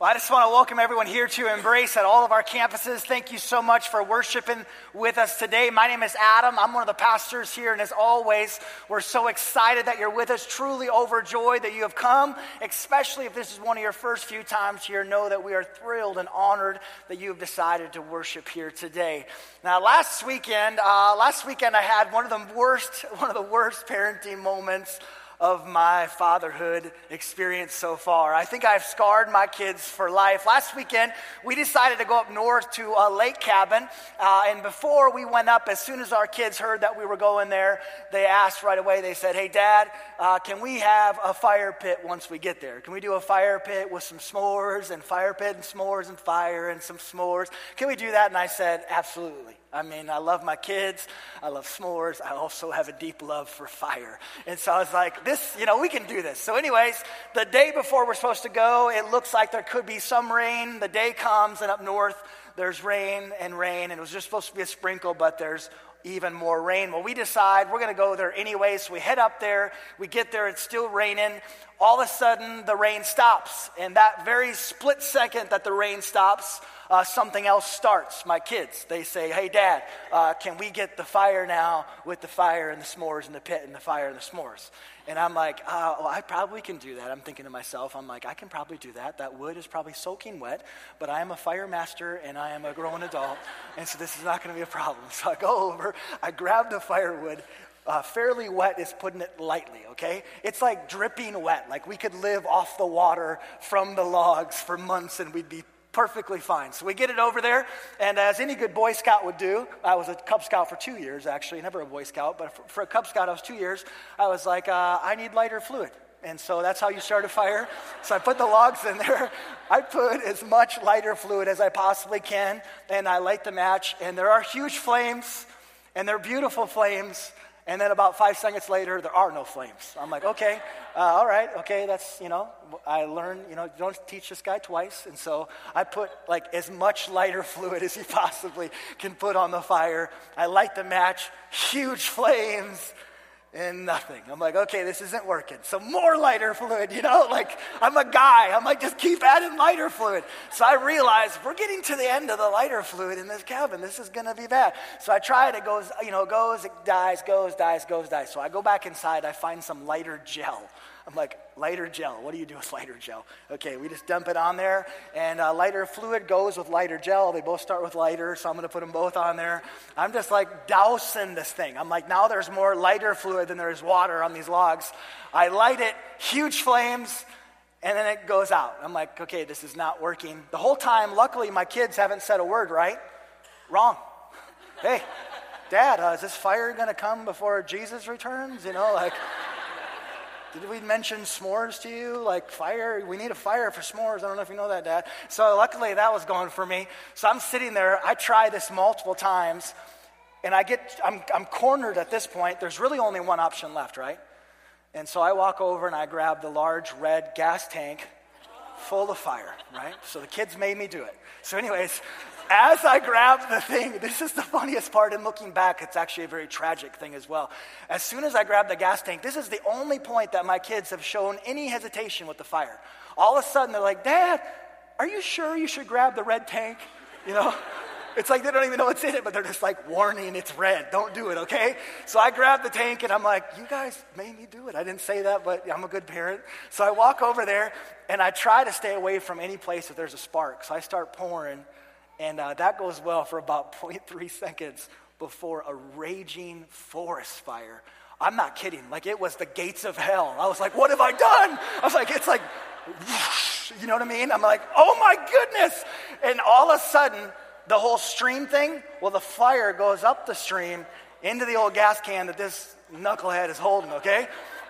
Well, I just want to welcome everyone here to Embrace at all of our campuses. Thank you so much for worshiping with us today. My name is Adam. I'm one of the pastors here, and as always, we're so excited that you're with us, truly overjoyed that you have come, especially if this is one of your first few times here. Know that we are thrilled and honored that you have decided to worship here today. Now, last weekend, uh, last weekend I had one of the worst, one of the worst parenting moments of my fatherhood experience so far. I think I've scarred my kids for life. Last weekend, we decided to go up north to a lake cabin. Uh, and before we went up, as soon as our kids heard that we were going there, they asked right away, they said, Hey, Dad, uh, can we have a fire pit once we get there? Can we do a fire pit with some s'mores and fire pit and s'mores and fire and some s'mores? Can we do that? And I said, Absolutely. I mean, I love my kids. I love s'mores. I also have a deep love for fire. And so I was like, this, you know, we can do this. So, anyways, the day before we're supposed to go, it looks like there could be some rain. The day comes, and up north, there's rain and rain. And it was just supposed to be a sprinkle, but there's even more rain. Well, we decide we're going to go there anyway. So we head up there. We get there. It's still raining. All of a sudden, the rain stops. And that very split second that the rain stops, uh, something else starts. My kids, they say, Hey, Dad, uh, can we get the fire now with the fire and the s'mores and the pit and the fire and the s'mores? And I'm like, well, I probably can do that. I'm thinking to myself, I'm like, I can probably do that. That wood is probably soaking wet, but I am a fire master and I am a grown adult, and so this is not going to be a problem. So I go over, I grab the firewood, uh, fairly wet is putting it lightly, okay? It's like dripping wet. Like we could live off the water from the logs for months and we'd be perfectly fine. So we get it over there, and as any good Boy Scout would do, I was a Cub Scout for two years, actually, never a Boy Scout, but for, for a Cub Scout, I was two years. I was like, uh, I need lighter fluid. And so that's how you start a fire. So I put the logs in there. I put as much lighter fluid as I possibly can, and I light the match. And there are huge flames, and they're beautiful flames. And then about five seconds later, there are no flames. I'm like, okay, uh, all right, okay, that's, you know, I learned, you know, don't teach this guy twice. And so I put like as much lighter fluid as he possibly can put on the fire. I light the match, huge flames and nothing. I'm like, okay, this isn't working. So more lighter fluid, you know, like I'm a guy. I'm like, just keep adding lighter fluid. So I realize we're getting to the end of the lighter fluid in this cabin. This is gonna be bad. So I try it, it goes, you know, goes, it dies, goes, dies, goes, dies. So I go back inside, I find some lighter gel. I'm like, lighter gel. What do you do with lighter gel? Okay, we just dump it on there, and uh, lighter fluid goes with lighter gel. They both start with lighter, so I'm going to put them both on there. I'm just like dousing this thing. I'm like, now there's more lighter fluid than there is water on these logs. I light it, huge flames, and then it goes out. I'm like, okay, this is not working. The whole time, luckily, my kids haven't said a word, right? Wrong. Hey, Dad, uh, is this fire going to come before Jesus returns? You know, like. Did we mention s'mores to you? Like fire? We need a fire for s'mores. I don't know if you know that, Dad. So luckily that was going for me. So I'm sitting there. I try this multiple times, and I get I'm, I'm cornered at this point. There's really only one option left, right? And so I walk over and I grab the large red gas tank full of fire, right? So the kids made me do it. So, anyways, as I grabbed the thing, this is the funniest part. And looking back, it's actually a very tragic thing as well. As soon as I grabbed the gas tank, this is the only point that my kids have shown any hesitation with the fire. All of a sudden, they're like, Dad, are you sure you should grab the red tank? You know? It's like they don't even know what's in it, but they're just like, warning, it's red. Don't do it, okay? So I grab the tank and I'm like, you guys made me do it. I didn't say that, but I'm a good parent. So I walk over there and I try to stay away from any place that there's a spark. So I start pouring and uh, that goes well for about 0.3 seconds before a raging forest fire. I'm not kidding. Like it was the gates of hell. I was like, what have I done? I was like, it's like, you know what I mean? I'm like, oh my goodness. And all of a sudden, the whole stream thing, well, the fire goes up the stream into the old gas can that this knucklehead is holding, okay?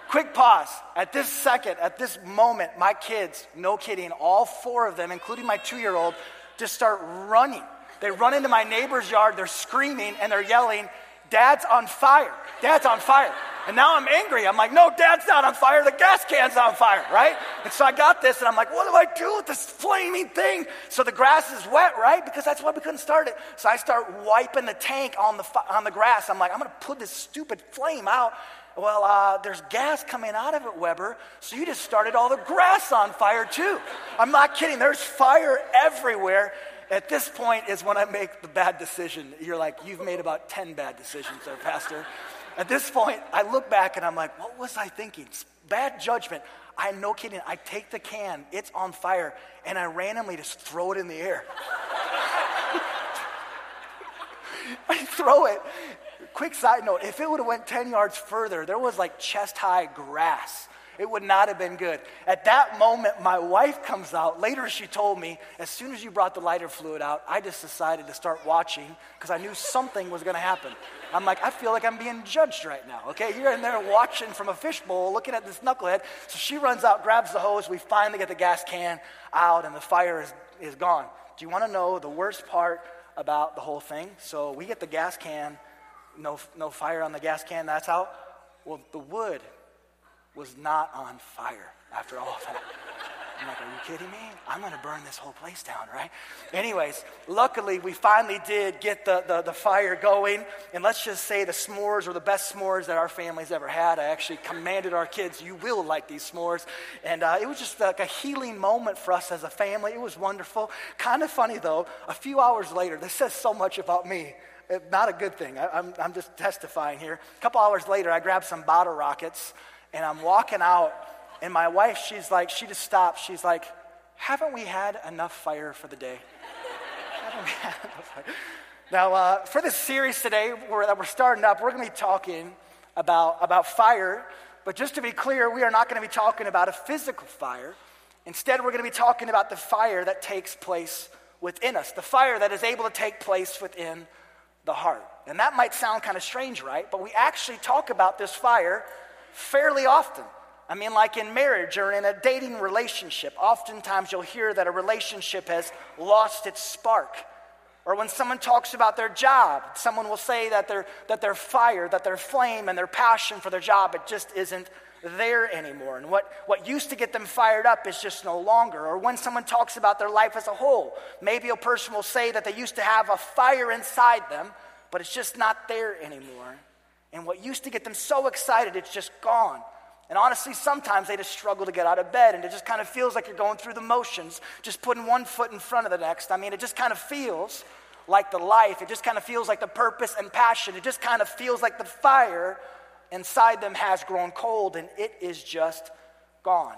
Quick pause. At this second, at this moment, my kids, no kidding, all four of them, including my two year old, just start running. They run into my neighbor's yard, they're screaming and they're yelling, Dad's on fire. Dad's on fire. And now I'm angry. I'm like, no, dad's not on fire. The gas can's on fire, right? And so I got this and I'm like, what do I do with this flaming thing? So the grass is wet, right? Because that's why we couldn't start it. So I start wiping the tank on the, on the grass. I'm like, I'm going to put this stupid flame out. Well, uh, there's gas coming out of it, Weber, so you just started all the grass on fire too. I'm not kidding, there's fire everywhere. At this point is when I make the bad decision. You're like, you've made about 10 bad decisions there, Pastor. At this point, I look back and I'm like, what was I thinking? Bad judgment. I'm no kidding. I take the can, it's on fire, and I randomly just throw it in the air. I throw it. Quick side note if it would have went 10 yards further, there was like chest high grass it would not have been good. At that moment, my wife comes out. Later, she told me, as soon as you brought the lighter fluid out, I just decided to start watching because I knew something was going to happen. I'm like, I feel like I'm being judged right now, okay? You're in there watching from a fishbowl, looking at this knucklehead. So she runs out, grabs the hose. We finally get the gas can out, and the fire is, is gone. Do you want to know the worst part about the whole thing? So we get the gas can, no, no fire on the gas can, that's out. Well, the wood was not on fire after all of that. I'm like, are you kidding me? I'm going to burn this whole place down, right? Anyways, luckily, we finally did get the, the, the, fire going. And let's just say the s'mores were the best s'mores that our family's ever had. I actually commanded our kids, you will like these s'mores. And uh, it was just like a healing moment for us as a family. It was wonderful. Kind of funny, though, a few hours later, this says so much about me. Not a good thing. I, I'm, I'm just testifying here. A couple hours later, I grabbed some bottle rockets and I'm walking out, and my wife, she's like, she just stops. She's like, haven't we had enough fire for the day? Now, uh, for this series today we're, that we're starting up, we're going to be talking about, about fire. But just to be clear, we are not going to be talking about a physical fire. Instead, we're going to be talking about the fire that takes place within us, the fire that is able to take place within the heart. And that might sound kind of strange, right? But we actually talk about this fire fairly often. I mean, like in marriage or in a dating relationship, oftentimes you'll hear that a relationship has lost its spark. Or when someone talks about their job, someone will say that their, that their fire, that their flame and their passion for their job, it just isn't there anymore. And what, what used to get them fired up is just no longer. Or when someone talks about their life as a whole, maybe a person will say that they used to have a fire inside them, but it's just not there anymore. And what used to get them so excited, it's just gone. And honestly, sometimes they just struggle to get out of bed, and it just kind of feels like you're going through the motions, just putting one foot in front of the next. I mean, it just kind of feels like the life, it just kind of feels like the purpose and passion, it just kind of feels like the fire inside them has grown cold, and it is just gone.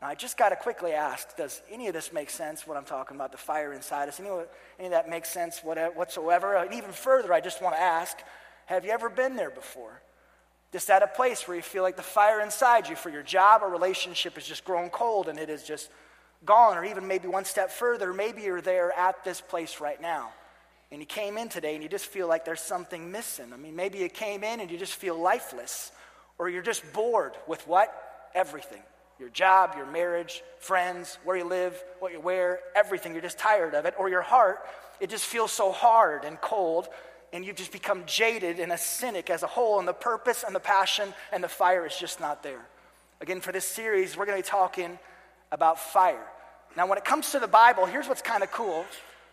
Now, I just got to quickly ask does any of this make sense, what I'm talking about, the fire inside us? Any, any of that makes sense whatsoever? And even further, I just want to ask have you ever been there before? Just at a place where you feel like the fire inside you for your job or relationship has just grown cold and it is just gone, or even maybe one step further, maybe you're there at this place right now. And you came in today and you just feel like there's something missing. I mean, maybe you came in and you just feel lifeless, or you're just bored with what? Everything your job, your marriage, friends, where you live, what you wear, everything. You're just tired of it. Or your heart, it just feels so hard and cold and you've just become jaded and a cynic as a whole, and the purpose and the passion and the fire is just not there. Again, for this series, we're going to be talking about fire. Now, when it comes to the Bible, here's what's kind of cool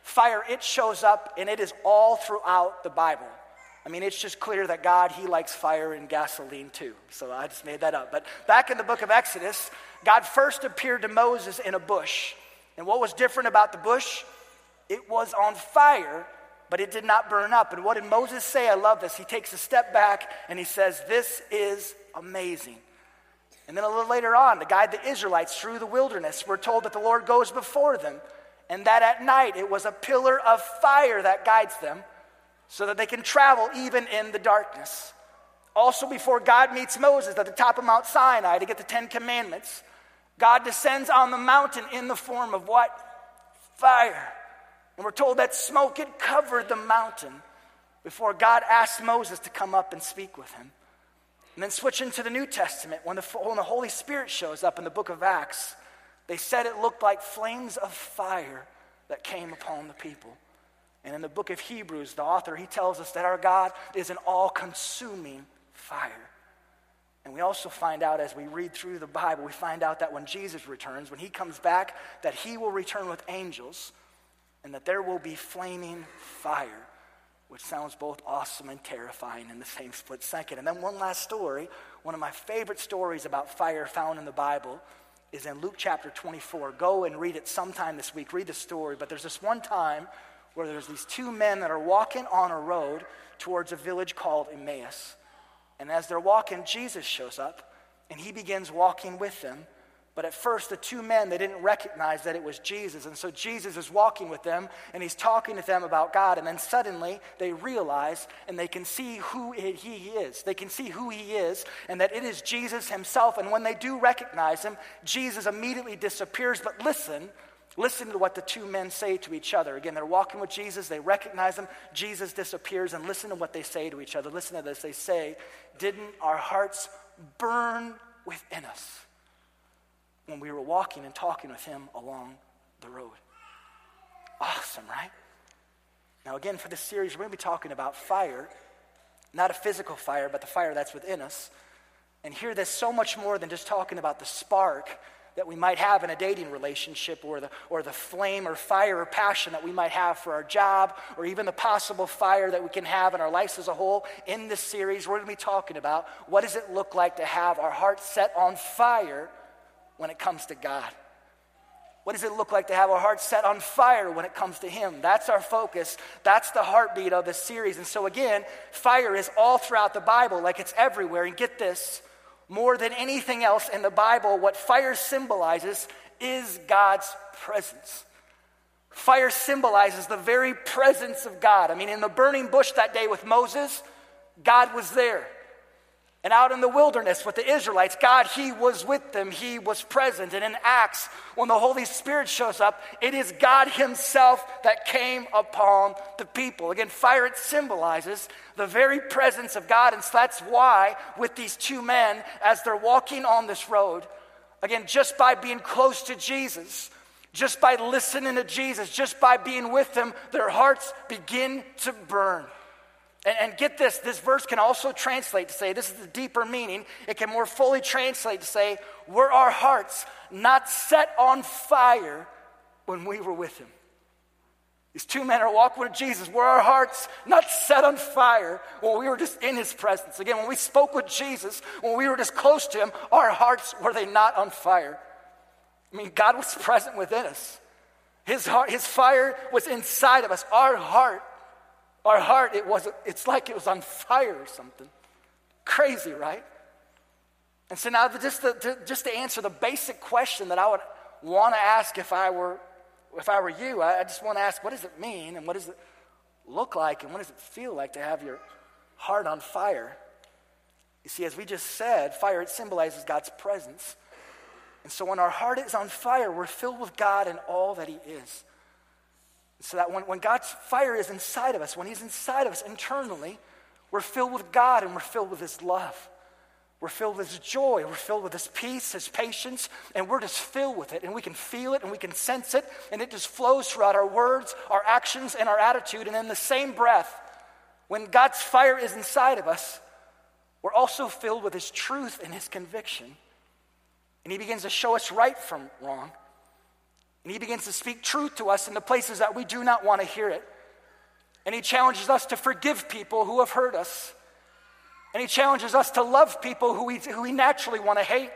fire, it shows up and it is all throughout the Bible. I mean, it's just clear that God, He likes fire and gasoline too. So I just made that up. But back in the book of Exodus, God first appeared to Moses in a bush. And what was different about the bush? It was on fire but it did not burn up. And what did Moses say? I love this. He takes a step back and he says, This is amazing. And then a little later on, to guide the Israelites through the wilderness, we're told that the Lord goes before them, and that at night it was a pillar of fire that guides them so that they can travel even in the darkness. Also, before God meets Moses at the top of Mount Sinai to get the Ten Commandments, God descends on the mountain in the form of what? Fire. And we're told that smoke had covered the mountain before God asked Moses to come up and speak with him. And then switching to the New Testament, when the, when the Holy Spirit shows up in the book of Acts, they said it looked like flames of fire that came upon the people. And in the book of Hebrews, the author, he tells us that our God is an all consuming fire. And we also find out as we read through the Bible, we find out that when Jesus returns, when he comes back, that he will return with angels and that there will be flaming fire, which sounds both awesome and terrifying in the same split second. And then one last story one of my favorite stories about fire found in the Bible is in Luke chapter 24. Go and read it sometime this week. Read the story. But there's this one time where there's these two men that are walking on a road towards a village called Emmaus. And as they're walking, Jesus shows up and he begins walking with them. But at first, the two men, they didn't recognize that it was Jesus. And so Jesus is walking with them and he's talking to them about God. And then suddenly they realize and they can see who he is. They can see who he is and that it is Jesus himself. And when they do recognize him, Jesus immediately disappears. But listen, listen to what the two men say to each other. Again, they're walking with Jesus, they recognize him, Jesus disappears, and listen to what they say to each other. Listen to this. They say, Didn't our hearts burn within us? When we were walking and talking with him along the road. Awesome, right? Now, again, for this series, we're going to be talking about fire, not a physical fire, but the fire that's within us. And here, there's so much more than just talking about the spark that we might have in a dating relationship or the, or the flame or fire or passion that we might have for our job or even the possible fire that we can have in our lives as a whole. In this series, we're going to be talking about what does it look like to have our hearts set on fire when it comes to God? What does it look like to have our hearts set on fire when it comes to Him? That's our focus. That's the heartbeat of this series. And so, again, fire is all throughout the Bible, like it's everywhere. And get this more than anything else in the Bible, what fire symbolizes is God's presence. Fire symbolizes the very presence of God. I mean, in the burning bush that day with Moses, God was there. And out in the wilderness with the Israelites, God, He was with them. He was present. And in Acts, when the Holy Spirit shows up, it is God Himself that came upon the people. Again, fire, it symbolizes the very presence of God. And so that's why, with these two men, as they're walking on this road, again, just by being close to Jesus, just by listening to Jesus, just by being with Him, their hearts begin to burn. And, get this this verse can also translate to say, this is the deeper meaning. It can more fully translate to say, were our hearts not set on fire when we were with him? These two men are walking with Jesus. Were our hearts not set on fire when we were just in his presence? Again, when we spoke with Jesus, when we were just close to him, our hearts were they not on fire? I mean, God was present within us. His heart, his fire was inside of us. Our heart our heart, it was, it's like it was on fire or something. Crazy, right? And so now, just to, to, just to answer the basic question that I would want to ask if I were, if I were you, I, I just want to ask, what does it mean and what does it look like and what does it feel like to have your heart on fire? You see, as we just said, fire, it symbolizes God's presence. And so when our heart is on fire, we're filled with God and all that He is. So that when, when God's fire is inside of us, when He's inside of us internally, we're filled with God and we're filled with His love. We're filled with His joy. We're filled with His peace, His patience, and we're just filled with it. And we can feel it and we can sense it, and it just flows throughout our words, our actions, and our attitude. And in the same breath, when God's fire is inside of us, we're also filled with His truth and His conviction. And He begins to show us right from wrong. And he begins to speak truth to us in the places that we do not want to hear it. And he challenges us to forgive people who have hurt us. And he challenges us to love people who we, who we naturally want to hate.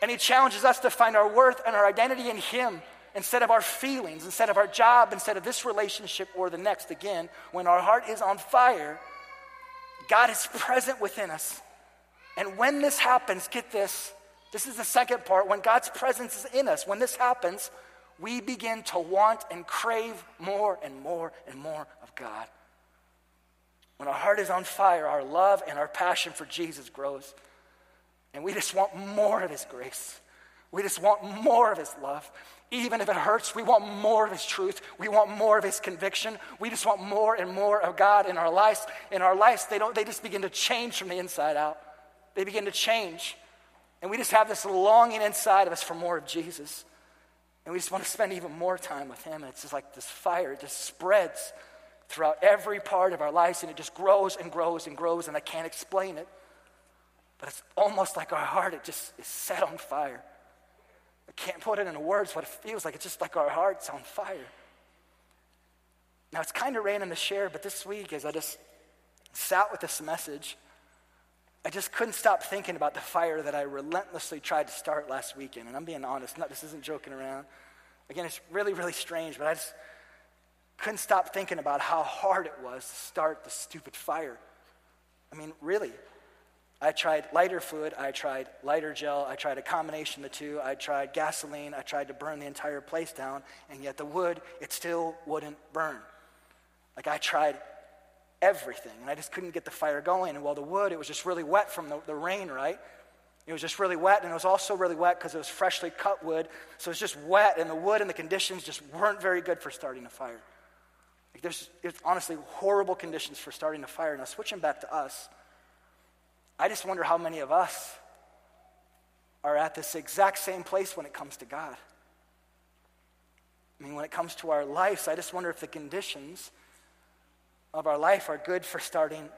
And he challenges us to find our worth and our identity in him instead of our feelings, instead of our job, instead of this relationship or the next. Again, when our heart is on fire, God is present within us. And when this happens, get this this is the second part. When God's presence is in us, when this happens, we begin to want and crave more and more and more of God. When our heart is on fire, our love and our passion for Jesus grows. And we just want more of His grace. We just want more of His love. Even if it hurts, we want more of His truth. We want more of His conviction. We just want more and more of God in our lives. In our lives, they, don't, they just begin to change from the inside out. They begin to change. And we just have this longing inside of us for more of Jesus. And we just want to spend even more time with Him. And it's just like this fire, it just spreads throughout every part of our lives, and it just grows and grows and grows, and I can't explain it. But it's almost like our heart, it just is set on fire. I can't put it into words what it feels like. It's just like our heart's on fire. Now, it's kind of random to share, but this week, as I just sat with this message, I just couldn't stop thinking about the fire that I relentlessly tried to start last weekend. And I'm being honest, not, this isn't joking around. Again, it's really, really strange, but I just couldn't stop thinking about how hard it was to start the stupid fire. I mean, really. I tried lighter fluid, I tried lighter gel, I tried a combination of the two, I tried gasoline, I tried to burn the entire place down, and yet the wood, it still wouldn't burn. Like I tried everything, and I just couldn't get the fire going. And while the wood, it was just really wet from the, the rain, right? It was just really wet, and it was also really wet because it was freshly cut wood. So it was just wet, and the wood and the conditions just weren't very good for starting a fire. Like there's it's honestly horrible conditions for starting a fire. Now, switching back to us, I just wonder how many of us are at this exact same place when it comes to God. I mean, when it comes to our lives, I just wonder if the conditions of our life are good for starting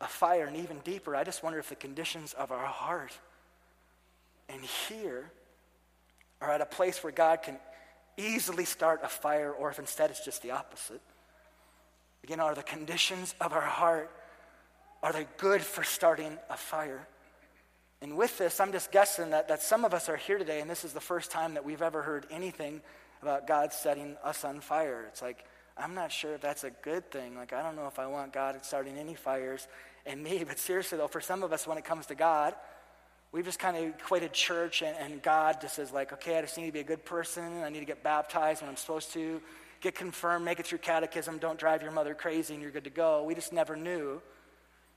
a fire. And even deeper, I just wonder if the conditions of our heart and here are at a place where God can easily start a fire, or if instead it's just the opposite. Again, are the conditions of our heart, are they good for starting a fire? And with this, I'm just guessing that, that some of us are here today, and this is the first time that we've ever heard anything about God setting us on fire. It's like, I'm not sure if that's a good thing. Like, I don't know if I want God starting any fires in me. But seriously, though, for some of us, when it comes to God, we've just kind of equated church and, and God just as like, okay, I just need to be a good person. I need to get baptized when I'm supposed to get confirmed, make it through catechism, don't drive your mother crazy, and you're good to go. We just never knew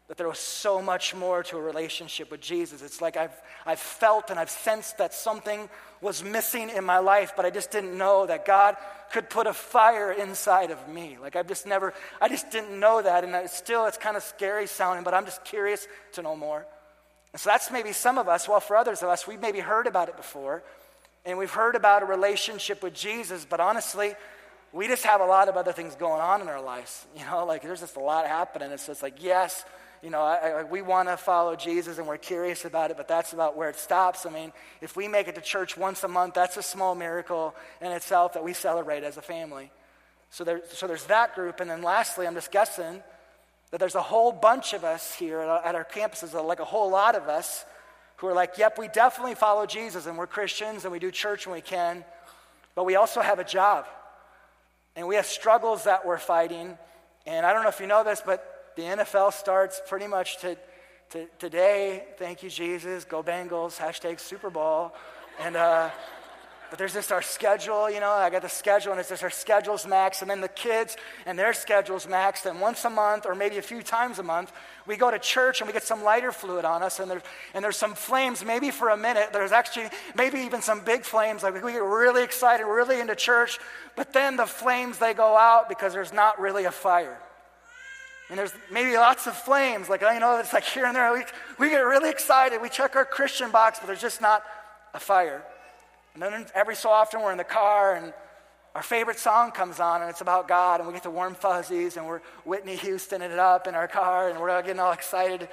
that there was so much more to a relationship with Jesus. It's like I've, I've felt and I've sensed that something was missing in my life, but I just didn't know that God could put a fire inside of me. Like I've just never, I just didn't know that. And it's still, it's kind of scary sounding, but I'm just curious to know more. And so that's maybe some of us. Well, for others of us, we've maybe heard about it before. And we've heard about a relationship with Jesus, but honestly, we just have a lot of other things going on in our lives. You know, like there's just a lot happening. It's just like, yes, you know, I, I, we want to follow Jesus and we're curious about it, but that's about where it stops. I mean, if we make it to church once a month, that's a small miracle in itself that we celebrate as a family. So, there, so there's that group. And then lastly, I'm just guessing that there's a whole bunch of us here at our campuses, like a whole lot of us, who are like, yep, we definitely follow Jesus and we're Christians and we do church when we can, but we also have a job. And we have struggles that we're fighting. And I don't know if you know this, but the NFL starts pretty much to, to today. Thank you, Jesus. Go Bengals. Hashtag Super Bowl. And, uh, but there's just our schedule, you know, I got the schedule and it's just our schedule's maxed, and then the kids and their schedule's maxed, and once a month or maybe a few times a month, we go to church and we get some lighter fluid on us, and, there, and there's some flames, maybe for a minute. There's actually maybe even some big flames, like we get really excited, really into church, but then the flames, they go out because there's not really a fire. And there's maybe lots of flames, like, you know, it's like here and there. We, we get really excited. We check our Christian box, but there's just not a fire. And then every so often we're in the car and our favorite song comes on and it's about God and we get the warm fuzzies and we're Whitney Houston it up in our car and we're getting all excited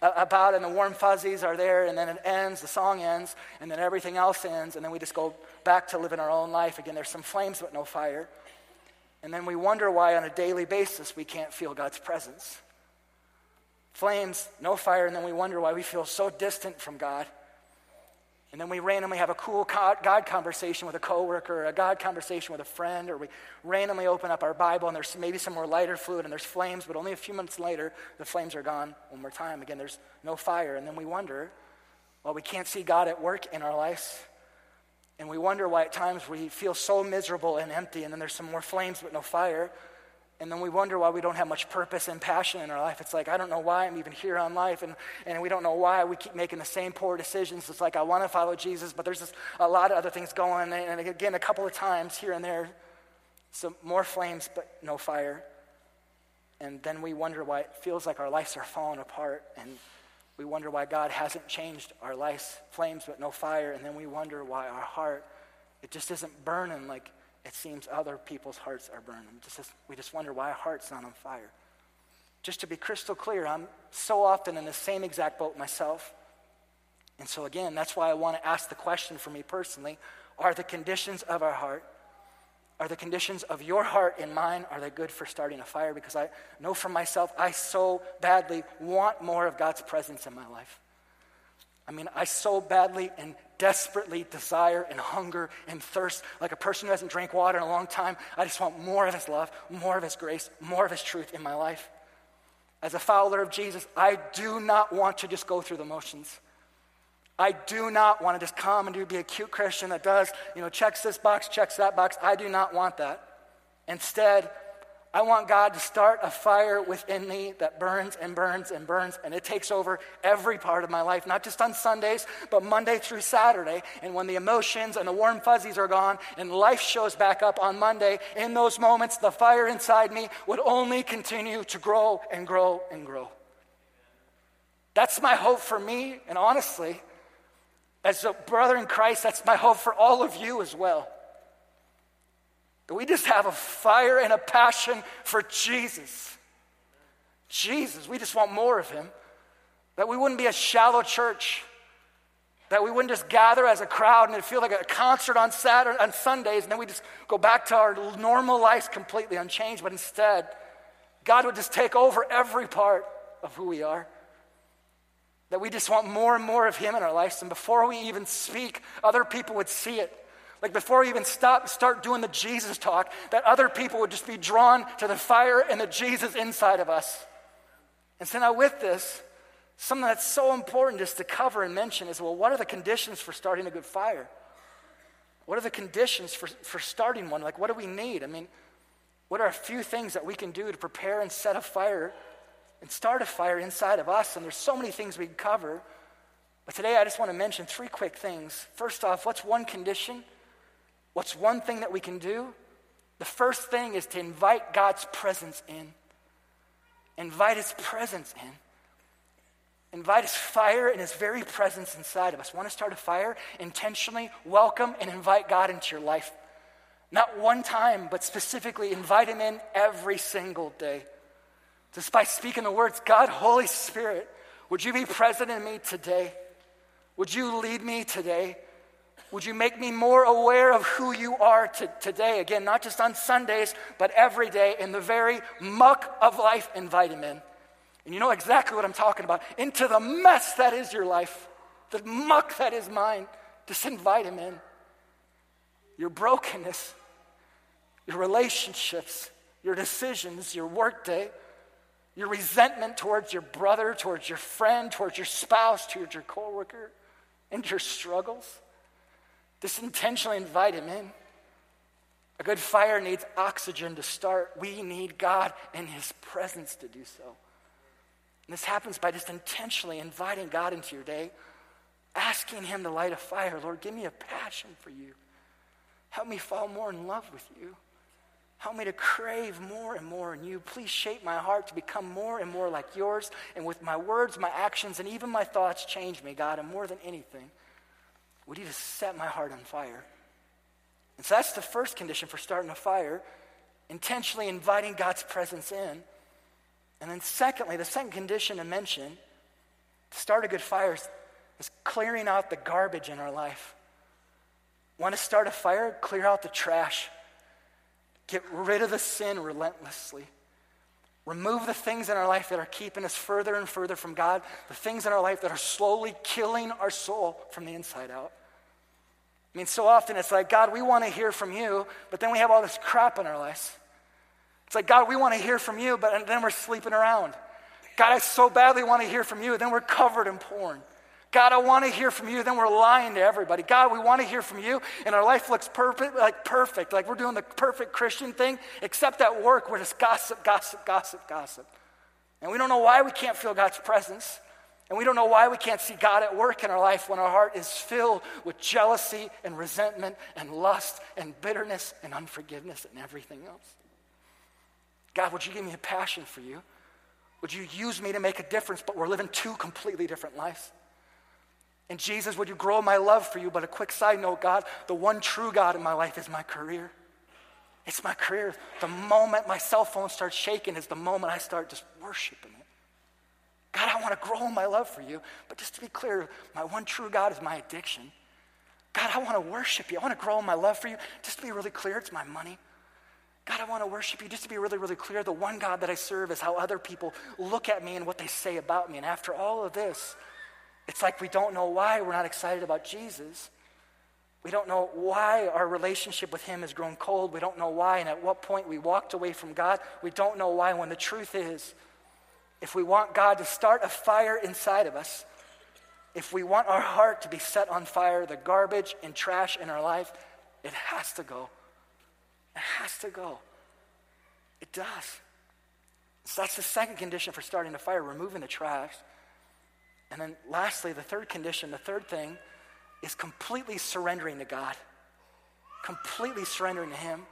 uh, about it and the warm fuzzies are there and then it ends, the song ends, and then everything else ends and then we just go back to living our own life again. There's some flames but no fire. And then we wonder why on a daily basis we can't feel God's presence. Flames, no fire, and then we wonder why we feel so distant from God. And then we randomly have a cool God conversation with a coworker, or a God conversation with a friend, or we randomly open up our Bible and there's maybe some more lighter fluid and there's flames, but only a few minutes later, the flames are gone one more time. Again, there's no fire. And then we wonder, well, we can't see God at work in our lives. And we wonder why at times we feel so miserable and empty, and then there's some more flames but no fire. And then we wonder why we don't have much purpose and passion in our life. It's like, I don't know why I'm even here on life. And, and we don't know why we keep making the same poor decisions. It's like, I want to follow Jesus, but there's just a lot of other things going. And again, a couple of times here and there, some more flames, but no fire. And then we wonder why it feels like our lives are falling apart. And we wonder why God hasn't changed our life's flames, but no fire. And then we wonder why our heart, it just isn't burning like it seems other people's hearts are burning. Just, we just wonder why our heart's not on fire. Just to be crystal clear, I'm so often in the same exact boat myself. And so, again, that's why I want to ask the question for me personally are the conditions of our heart, Are the conditions of your heart and mine, are they good for starting a fire? Because I know for myself, I so badly want more of God's presence in my life. I mean, I so badly and desperately desire and hunger and thirst, like a person who hasn't drank water in a long time. I just want more of His love, more of His grace, more of His truth in my life. As a follower of Jesus, I do not want to just go through the motions. I do not want to just come and do, be a cute Christian that does, you know, checks this box, checks that box. I do not want that. Instead, I want God to start a fire within me that burns and burns and burns, and it takes over every part of my life, not just on Sundays, but Monday through Saturday. And when the emotions and the warm fuzzies are gone and life shows back up on Monday, in those moments, the fire inside me would only continue to grow and grow and grow. That's my hope for me, and honestly, as a brother in Christ, that's my hope for all of you as well. That we just have a fire and a passion for Jesus. Jesus, we just want more of him. That we wouldn't be a shallow church. That we wouldn't just gather as a crowd and it feel like a concert on Saturday on Sundays and then we just go back to our normal lives completely unchanged, but instead, God would just take over every part of who we are. That we just want more and more of Him in our lives. And before we even speak, other people would see it. Like before we even stop, start doing the Jesus talk, that other people would just be drawn to the fire and the Jesus inside of us. And so now with this, something that's so important just to cover and mention is well, what are the conditions for starting a good fire? What are the conditions for, for starting one? Like, what do we need? I mean, what are a few things that we can do to prepare and set a fire and start a fire inside of us? And there's so many things we can cover. But today I just want to mention three quick things. First off, what's one condition? What's one thing that we can do? The first thing is to invite God's presence in. Invite His presence in. Invite His fire and His very presence inside of us. Want to start a fire? Intentionally welcome and invite God into your life. Not one time, but specifically invite Him in every single day. Just by speaking the words, God, Holy Spirit, would you be present in me today? Would you lead me today? Would you make me more aware of who you are to, today? Again, not just on Sundays, but every day in the very muck of life, invite him in. And you know exactly what I'm talking about. Into the mess that is your life, the muck that is mine, just invite him in. Your brokenness, your relationships, your decisions, your workday, your resentment towards your brother, towards your friend, towards your spouse, towards your coworker, and your struggles. Just intentionally invite him in. A good fire needs oxygen to start. We need God and his presence to do so. And this happens by just intentionally inviting God into your day, asking him to light a fire. Lord, give me a passion for you. Help me fall more in love with you. Help me to crave more and more in you. Please shape my heart to become more and more like yours. And with my words, my actions, and even my thoughts, change me, God. And more than anything, would you just set my heart on fire? And so that's the first condition for starting a fire, intentionally inviting God's presence in. And then, secondly, the second condition to mention to start a good fire is, is clearing out the garbage in our life. Want to start a fire? Clear out the trash. Get rid of the sin relentlessly. Remove the things in our life that are keeping us further and further from God, the things in our life that are slowly killing our soul from the inside out. I mean, so often it's like, God, we want to hear from you, but then we have all this crap in our lives. It's like, God, we want to hear from you, but then we're sleeping around. God, I so badly want to hear from you, then we're covered in porn. God, I want to hear from you. Then we're lying to everybody. God, we want to hear from you, and our life looks perfect, like perfect, like we're doing the perfect Christian thing, except at work, we're just gossip, gossip, gossip, gossip. And we don't know why we can't feel God's presence. And we don't know why we can't see God at work in our life when our heart is filled with jealousy and resentment and lust and bitterness and unforgiveness and everything else. God, would you give me a passion for you? Would you use me to make a difference? But we're living two completely different lives. And Jesus, would you grow my love for you? But a quick side note, God, the one true God in my life is my career. It's my career. The moment my cell phone starts shaking is the moment I start just worshiping it. God, I want to grow my love for you. But just to be clear, my one true God is my addiction. God, I want to worship you. I want to grow my love for you. Just to be really clear, it's my money. God, I want to worship you. Just to be really, really clear, the one God that I serve is how other people look at me and what they say about me. And after all of this, it's like we don't know why we're not excited about Jesus. We don't know why our relationship with Him has grown cold. We don't know why and at what point we walked away from God. We don't know why when the truth is, if we want God to start a fire inside of us, if we want our heart to be set on fire, the garbage and trash in our life, it has to go. It has to go. It does. So that's the second condition for starting a fire, removing the trash. And then lastly, the third condition, the third thing is completely surrendering to God. Completely surrendering to Him.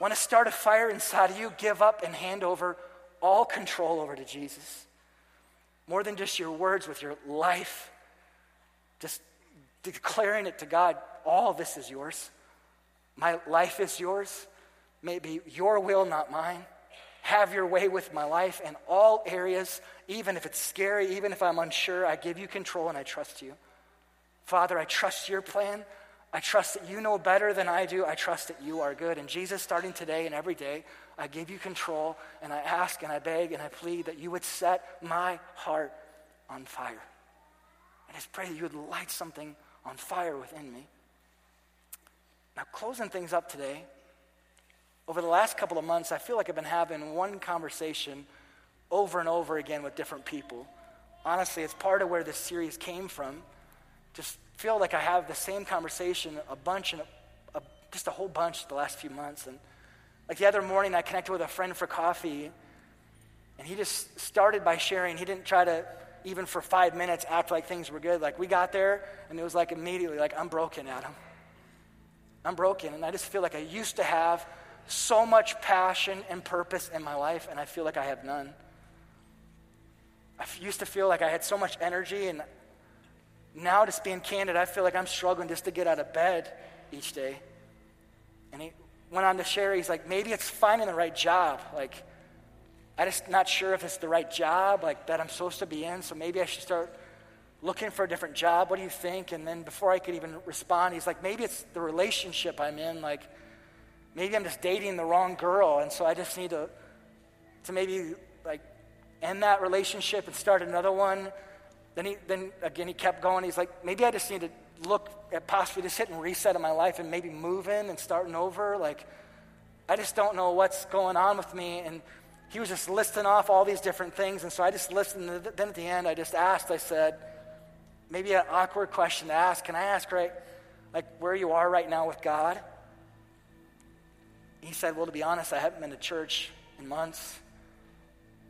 Want to start a fire inside of you? Give up and hand over all control over to Jesus. More than just your words, with your life. Just declaring it to God all this is yours. My life is yours. Maybe your will, not mine. Have your way with my life in all areas, even if it's scary, even if I'm unsure. I give you control and I trust you. Father, I trust your plan. I trust that you know better than I do. I trust that you are good. And Jesus, starting today and every day, I give you control and I ask and I beg and I plead that you would set my heart on fire. And I just pray that you would light something on fire within me. Now, closing things up today, over the last couple of months, I feel like I've been having one conversation over and over again with different people. Honestly, it's part of where this series came from just feel like I have the same conversation a bunch and just a whole bunch the last few months. And like the other morning, I connected with a friend for coffee, and he just started by sharing. He didn't try to even for five minutes act like things were good. Like we got there, and it was like immediately like I'm broken, Adam. I'm broken, and I just feel like I used to have so much passion and purpose in my life, and I feel like I have none. I used to feel like I had so much energy, and now, just being candid, I feel like I'm struggling just to get out of bed each day. And he went on to share, he's like, maybe it's finding the right job. Like, I'm just not sure if it's the right job, like, that I'm supposed to be in, so maybe I should start looking for a different job. What do you think? And then before I could even respond, he's like, maybe it's the relationship I'm in. Like, maybe I'm just dating the wrong girl, and so I just need to, to maybe, like, end that relationship and start another one then, he, then again, he kept going. He's like, maybe I just need to look at possibly just hitting reset in my life and maybe moving and starting over. Like, I just don't know what's going on with me. And he was just listing off all these different things. And so I just listened. And then at the end, I just asked, I said, maybe an awkward question to ask. Can I ask, right, like, where you are right now with God? He said, well, to be honest, I haven't been to church in months.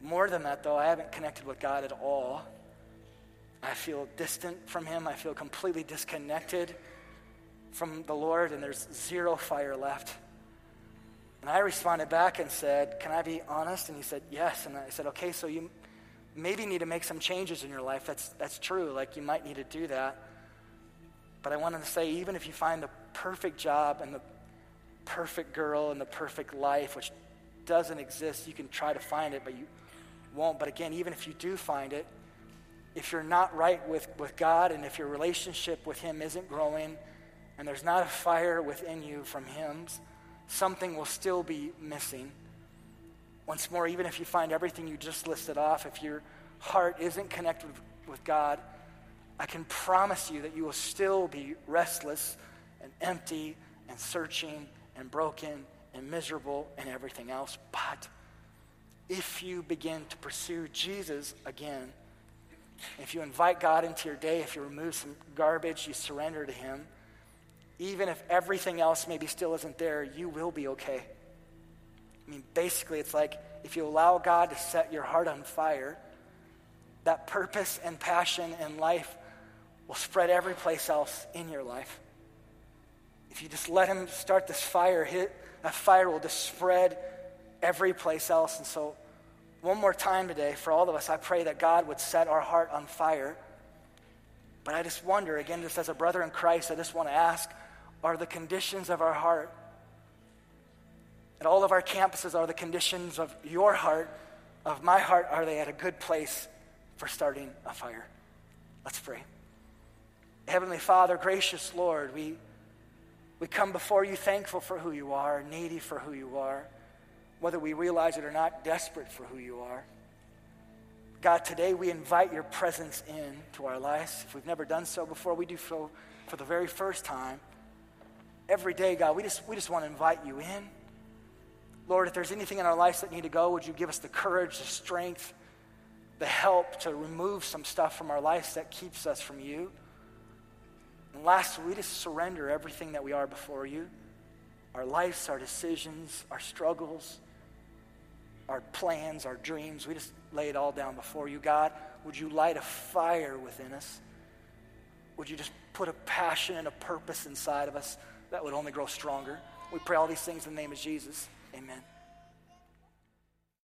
More than that, though, I haven't connected with God at all. I feel distant from Him. I feel completely disconnected from the Lord, and there's zero fire left. And I responded back and said, Can I be honest? And he said, Yes. And I said, Okay, so you maybe need to make some changes in your life. That's, that's true. Like, you might need to do that. But I wanted to say, even if you find the perfect job and the perfect girl and the perfect life, which doesn't exist, you can try to find it, but you won't. But again, even if you do find it, if you're not right with, with God and if your relationship with Him isn't growing and there's not a fire within you from Him, something will still be missing. Once more, even if you find everything you just listed off, if your heart isn't connected with, with God, I can promise you that you will still be restless and empty and searching and broken and miserable and everything else. But if you begin to pursue Jesus again, if you invite God into your day, if you remove some garbage, you surrender to Him, even if everything else maybe still isn't there, you will be okay. I mean, basically, it's like if you allow God to set your heart on fire, that purpose and passion in life will spread every place else in your life. If you just let Him start this fire, hit, that fire will just spread every place else. And so one more time today, for all of us, I pray that God would set our heart on fire. But I just wonder, again, just as a brother in Christ, I just want to ask are the conditions of our heart, at all of our campuses, are the conditions of your heart, of my heart, are they at a good place for starting a fire? Let's pray. Heavenly Father, gracious Lord, we, we come before you thankful for who you are, needy for who you are, whether we realize it or not, desperate for who you are. God, today we invite your presence in to our lives. If we've never done so before, we do so for the very first time. Every day, God, we just, we just want to invite you in. Lord, if there's anything in our lives that need to go, would you give us the courage, the strength, the help to remove some stuff from our lives that keeps us from you? And last, we just surrender everything that we are before you our lives, our decisions, our struggles, our plans, our dreams. We just lay it all down before you. God, would you light a fire within us? Would you just put a passion and a purpose inside of us that would only grow stronger? We pray all these things in the name of Jesus. Amen.